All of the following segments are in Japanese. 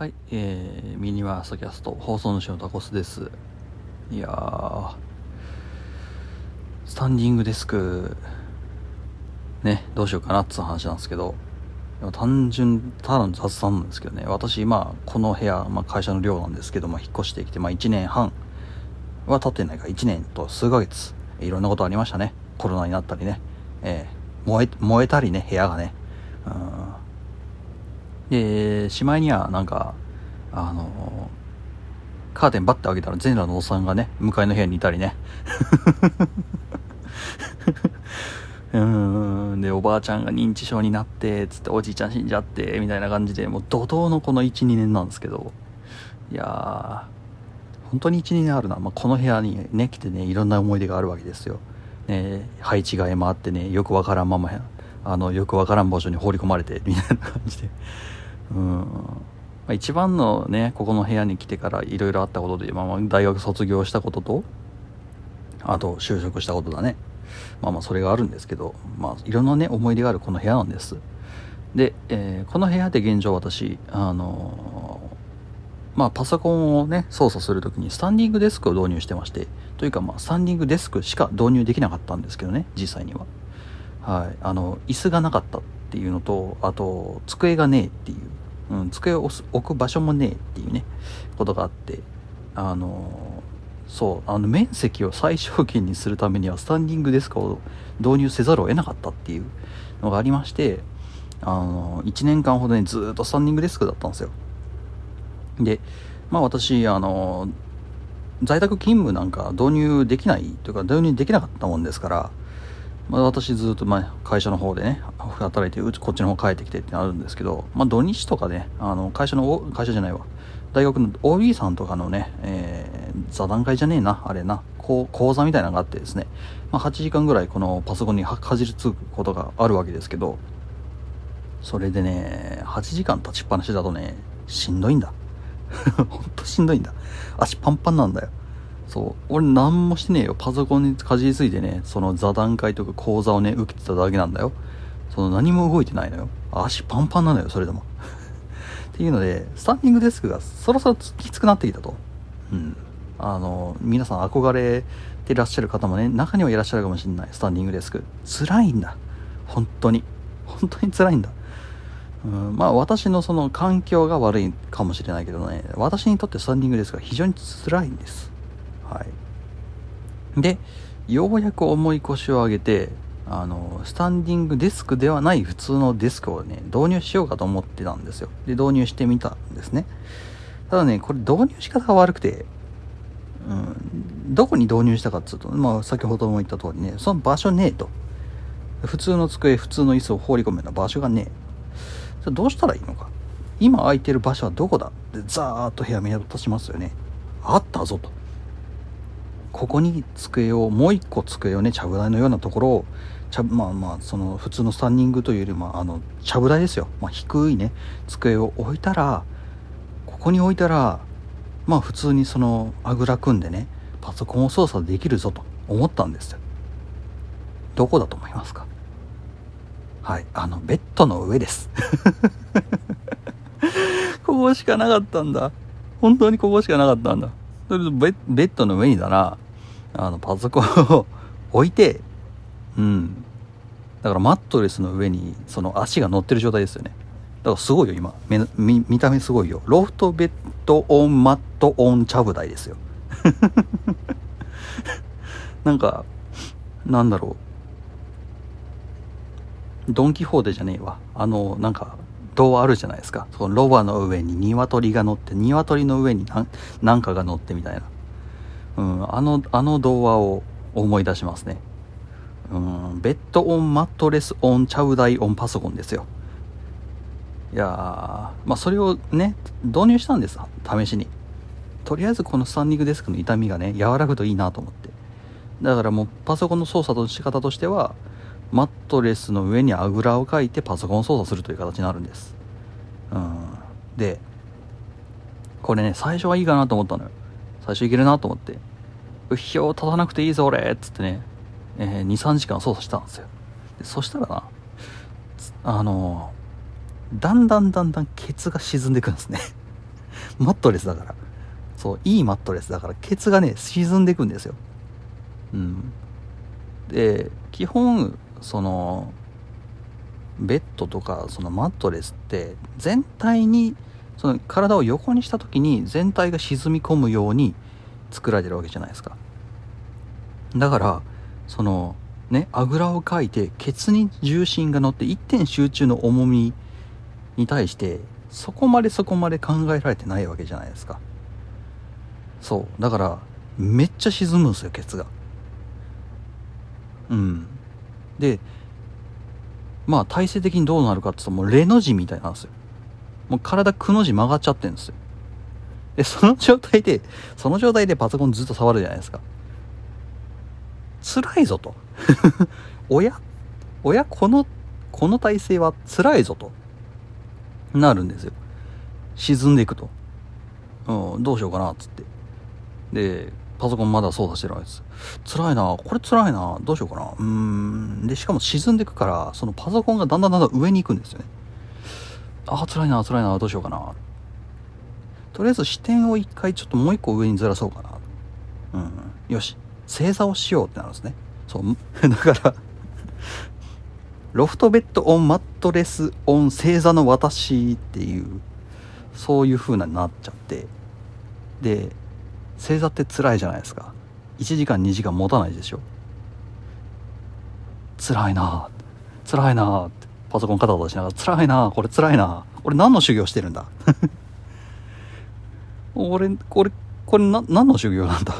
はい、えー、ミニワーストキャスト放送主のタコスです。いやースタンディングデスク。ねどうしようかなっつう話なんですけど。単純ただの雑談なんですけどね。私今この部屋、まあ、会社の寮なんですけど、まあ、引っ越してきて、まあ、1年半。は経ってないから1年と数ヶ月。いろんなことありましたね。コロナになったりね、えー、燃え燃えたりね部屋がね。で、しまいにはなんか、あのカーテンバッて開けたら全裸のおっさんがね、向かいの部屋にいたりね。うん、で、おばあちゃんが認知症になって、つっておじいちゃん死んじゃって、みたいな感じで、もう怒涛のこの1、2年なんですけど、いやー、本当に1、2年あるな。まあ、この部屋にね、来てね、いろんな思い出があるわけですよ。ね、配置がえもあってね、よくわからんまま、あの、よくわからん場所に放り込まれて、みたいな感じで。うん。まあ、一番のねここの部屋に来てからいろいろあったことで、まあ、まあ大学卒業したこととあと就職したことだね。まあまあそれがあるんですけどまあいろんなね思い出があるこの部屋なんです。で、えー、この部屋で現状私あのー、まあパソコンをね操作するときにスタンディングデスクを導入してましてというかまあスタンディングデスクしか導入できなかったんですけどね実際には。はい。あの椅子がなかったっていうのとあと机がねえっていううん、机を置く場所もねえっていうねことがあってあのそうあの面積を最小限にするためにはスタンディングデスクを導入せざるを得なかったっていうのがありましてあの1年間ほどねずっとスタンディングデスクだったんですよ。でまあ私あの在宅勤務なんか導入できないというか導入できなかったもんですからまあ、私ずっとま会社の方でね働いてうちこっちの方帰ってきてってなるんですけど、まあ、土日とかねあの会社の会社じゃないわ。大学の OB さんとかのね、えー、座談会じゃねえなあれな。こう講座みたいなのがあってですね、まあ、8時間ぐらいこのパソコンにかじりつくことがあるわけですけどそれでね8時間立ちっぱなしだとねしんどいんだ。ほんとしんどいんだ。足パンパンなんだよ。そう。俺何もしてねえよ。パソコンにかじりついてね、その座談会とか講座をね、受けてただけなんだよ。その何も動いてないのよ。足パンパンなのよ、それでも。っていうので、スタンディングデスクがそろそろきつくなってきたと。うん。あの、皆さん憧れてらっしゃる方もね、中にはいらっしゃるかもしれない。スタンディングデスク。辛いんだ。本当に。本当に辛いんだ。うん、まあ私のその環境が悪いかもしれないけどね、私にとってスタンディングデスクは非常に辛いんです。はい。で、ようやく重い腰を上げて、あの、スタンディングデスクではない普通のデスクをね、導入しようかと思ってたんですよ。で、導入してみたんですね。ただね、これ導入仕方が悪くて、うん、どこに導入したかっつうと、まあ先ほども言った通りね、その場所ねえと。普通の机、普通の椅子を放り込むような場所がねえ。じゃどうしたらいいのか。今空いてる場所はどこだで、ザーッと部屋見渡しますよね。あったぞと。ここに机をもう一個机をねちゃぶ台のようなところをちゃまあまあその普通のスタンディングというよりもあのちゃぶ台ですよ、まあ、低いね机を置いたらここに置いたらまあ普通にそのあぐら組んでねパソコンを操作できるぞと思ったんですよ。どこだと思いますか？はいあのベッドの上です。ここしかなかったんだ。本当にここしかなかったんだ。それでベッドの上にだな、あの、パソコンを置いて、うん。だからマットレスの上に、その足が乗ってる状態ですよね。だからすごいよ、今。見見た目すごいよ。ロフトベッドオンマットオンチャブ台ですよ。なんか、なんだろう。ドン・キホーテじゃねえわ。あの、なんか、童話あるじゃないですか。そのロバの上に鶏が乗って、鶏の上に何かが乗ってみたいな。うん、あの、あの童話を思い出しますね。うん、ベッドオンマットレスオンチャウダイオンパソコンですよ。いやまあそれをね、導入したんです。試しに。とりあえずこのスタンディングデスクの痛みがね、和らぐといいなと思って。だからもうパソコンの操作の仕方としては、マットレスの上にあぐらをかいてパソコン操作するという形になるんです。うん。で、これね、最初はいいかなと思ったのよ。最初いけるなと思って。うひょう立たなくていいぞ俺っつってね、えー、2、3時間操作したんですよ。でそしたらな、あのだんだんだんだんケツが沈んでいくんですね。マットレスだから。そう、いいマットレスだから、ケツがね、沈んでいくんですよ。うん。で、基本、その、ベッドとか、そのマットレスって、全体に、その体を横にした時に全体が沈み込むように作られてるわけじゃないですか。だから、その、ね、あぐらをかいて、ケツに重心が乗って一点集中の重みに対して、そこまでそこまで考えられてないわけじゃないですか。そう。だから、めっちゃ沈むんですよ、ケツが。うん。で、まあ体勢的にどうなるかって言うともうレの字みたいなんですよ。もう体くの字曲がっちゃってるんですよ。で、その状態で、その状態でパソコンずっと触るじゃないですか。辛いぞと。おやおやこの、この体勢は辛いぞと。なるんですよ。沈んでいくと。うん、どうしようかな、っつって。で、パソコンまだ操作してるわけです。辛いな、これ辛いな、どうしようかな。うーん。で、しかも沈んでくから、そのパソコンがだんだんだんだん上に行くんですよね。ああ、辛いな、辛いな、どうしようかな。とりあえず視点を一回ちょっともう一個上にずらそうかな。うん。よし。正座をしようってなるんですね。そう。だからロフトベッドオンマットレスオン正座の私っていう、そういう風なになっちゃって。で、正座って辛いじゃないですか。1時間2時間持たないでしょ。辛いな辛いなってパソコン肩落としながら辛いなこれ辛いな俺何の修行してるんだ 俺、これ、これな、何の修行なんだ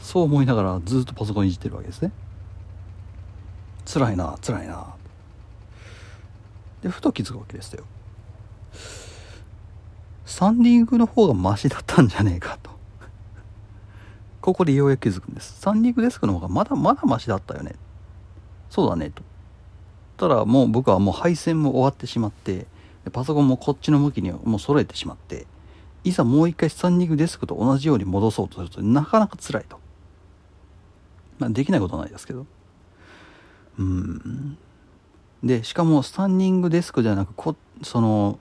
そう思いながらずっとパソコンいじってるわけですね。辛いな、辛いな。で、ふと気づくわけですよ。スタンディングの方がマシだったんじゃねえかと。ここでようやく気づくんです。スタンディングデスクの方がまだまだマシだったよね。そうだね、と。ただもう僕はもう配線も終わってしまって、パソコンもこっちの向きにもう揃えてしまって、いざもう一回スタンディングデスクと同じように戻そうとするとなかなか辛いと。まあ、できないことはないですけど。うん。で、しかもスタンディングデスクではなく、こ、その、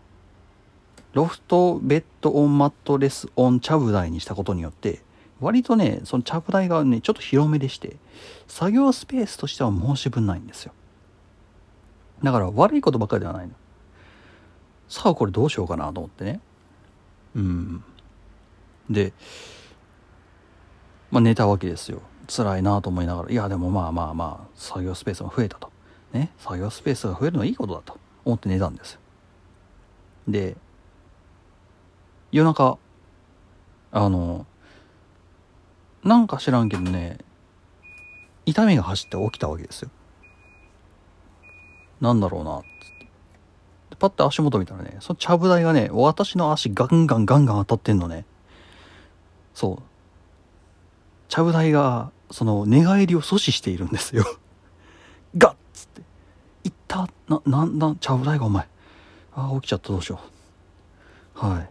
ロフトベッドオンマットレスオンチャブ台にしたことによって、割とね、そのチャブ台がね、ちょっと広めでして、作業スペースとしては申し分ないんですよ。だから悪いことばっかりではないの。さあこれどうしようかなと思ってね。うん。で、まあ寝たわけですよ。辛いなと思いながら、いやでもまあまあまあ、作業スペースが増えたと。ね、作業スペースが増えるのはいいことだと思って寝たんですよ。で、夜中、あの、なんか知らんけどね、痛みが走って起きたわけですよ。なんだろうな、つって。パッて足元見たらね、そのちゃぶ台がね、私の足ガンガンガンガン当たってんのね。そう。ちゃぶ台が、その寝返りを阻止しているんですよ。ガッつって。いった、な、なんだ、ちゃぶ台がお前。ああ、起きちゃったどうしよう。はい。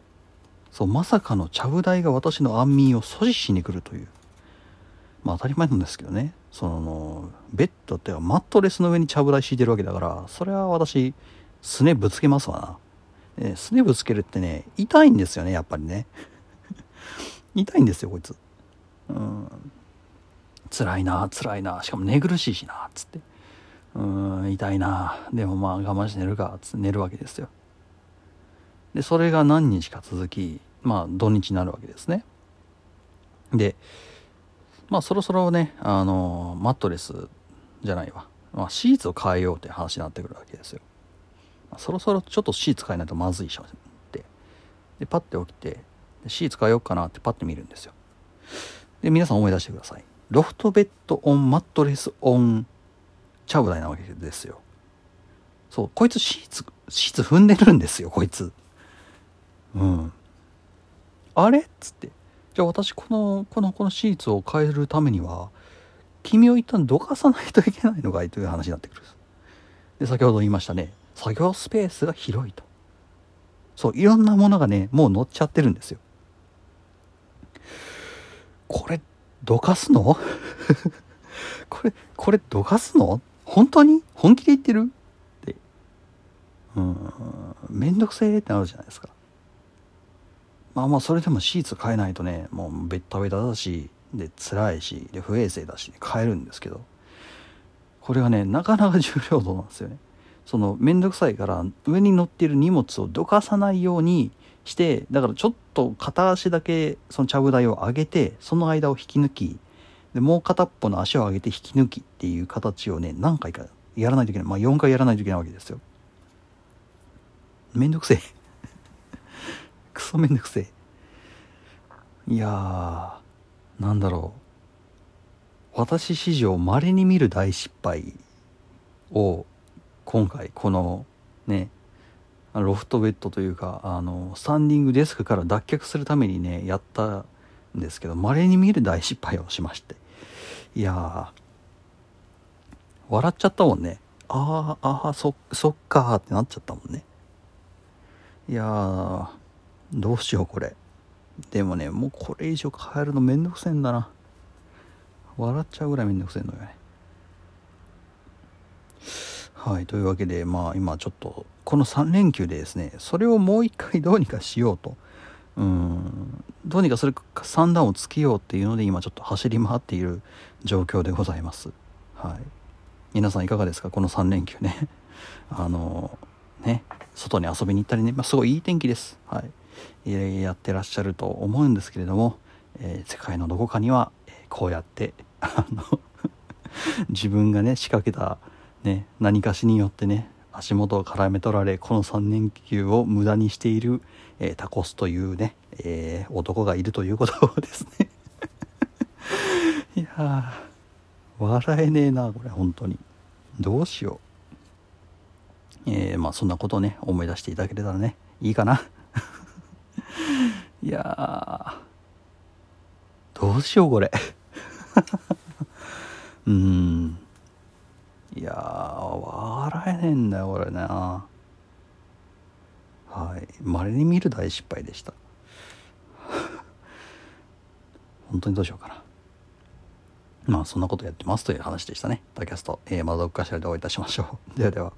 そう、まさかのちゃぶ台が私の安眠を阻止しに来るという。まあ当たり前なんですけどね。その、ベッドってマットレスの上にちゃぶ台敷いてるわけだから、それは私、すねぶつけますわな。えすねぶつけるってね、痛いんですよね、やっぱりね。痛いんですよ、こいつ。うん。辛いな、辛いな。しかも寝苦しいしな、つって。うん、痛いな。でもまあ我慢して寝るか、つって寝るわけですよ。で、それが何日か続き、まあ土日になるわけですね。で、まあそろそろね、あの、マットレスじゃないわ。まあシーツを変えようって話になってくるわけですよ。まあ、そろそろちょっとシーツ変えないとまずいしょって。で、パッて起きて、シーツ変えようかなってパッて見るんですよ。で、皆さん思い出してください。ロフトベッドオンマットレスオンチャブダイなわけですよ。そう、こいつシーツ、シーツ踏んでるんですよ、こいつ。うん。あれっつって。じゃあ私この、この、このシーツを変えるためには、君を一旦どかさないといけないのかいという話になってくるで、先ほど言いましたね。作業スペースが広いと。そう、いろんなものがね、もう乗っちゃってるんですよ。これ、どかすの？これ、これどかすの？本当に？本気で言ってる？って。うん、めんどくせえってなるじゃないですか。まあまあそれでもシーツ変えないとねもうベッタベタだしで辛いしで不衛生だし変えるんですけどこれがねなかなか重労働なんですよね。その面倒くさいから上に乗っている荷物をどかさないようにしてだからちょっと片足だけそのちゃぶ台を上げてその間を引き抜きでもう片っぽの足を上げて引き抜きっていう形をね何回かやらないといけない。まあ4回やらないといけないわけですよ。めんどくせえ。クソめんどくせえ。いやーなんだろう。私史上稀に見る大失敗を今回このねロフトベッドというかあのスタンディングデスクから脱却するためにねやったんですけど稀に見る大失敗をしまして。いや笑っちゃったもんね。ああああそそっかってなっちゃったもんね。いやどうしようこれ。でもねもうこれ以上変えるのめんどくせえんだな。笑っちゃうぐらいめんどくせえのよね。はいというわけでまあ今ちょっとこの3連休でですねそれをもう一回どうにかしようと。うんどうにかそれ三段をつけようっていうので今ちょっと走り回っている状況でございます。はい。皆さんいかがですか？この3連休ね。あのね外に遊びに行ったりね、まあ、すごいいい天気です。はい。やってらっしゃると思うんですけれども、え、世界のどこかには、えこうやってあの 自分がね仕掛けたね、何かしによってね足元を絡め取られこの3連休を無駄にしている、えー、タコスというね、えー、男がいるということですね。いや笑えねえなこれ本当に。どうしよう。えー、まあそんなことをね思い出していただけたらねいいかな。いやどうしようこれ。うん。いや笑えねえんだよこれな。はい。まれに見る大失敗でした。本当にどうしようかな。まあそんなことやってますという話でしたね。タキャスト、えー、まどっかしらでお会いいたしましょう。ではでは。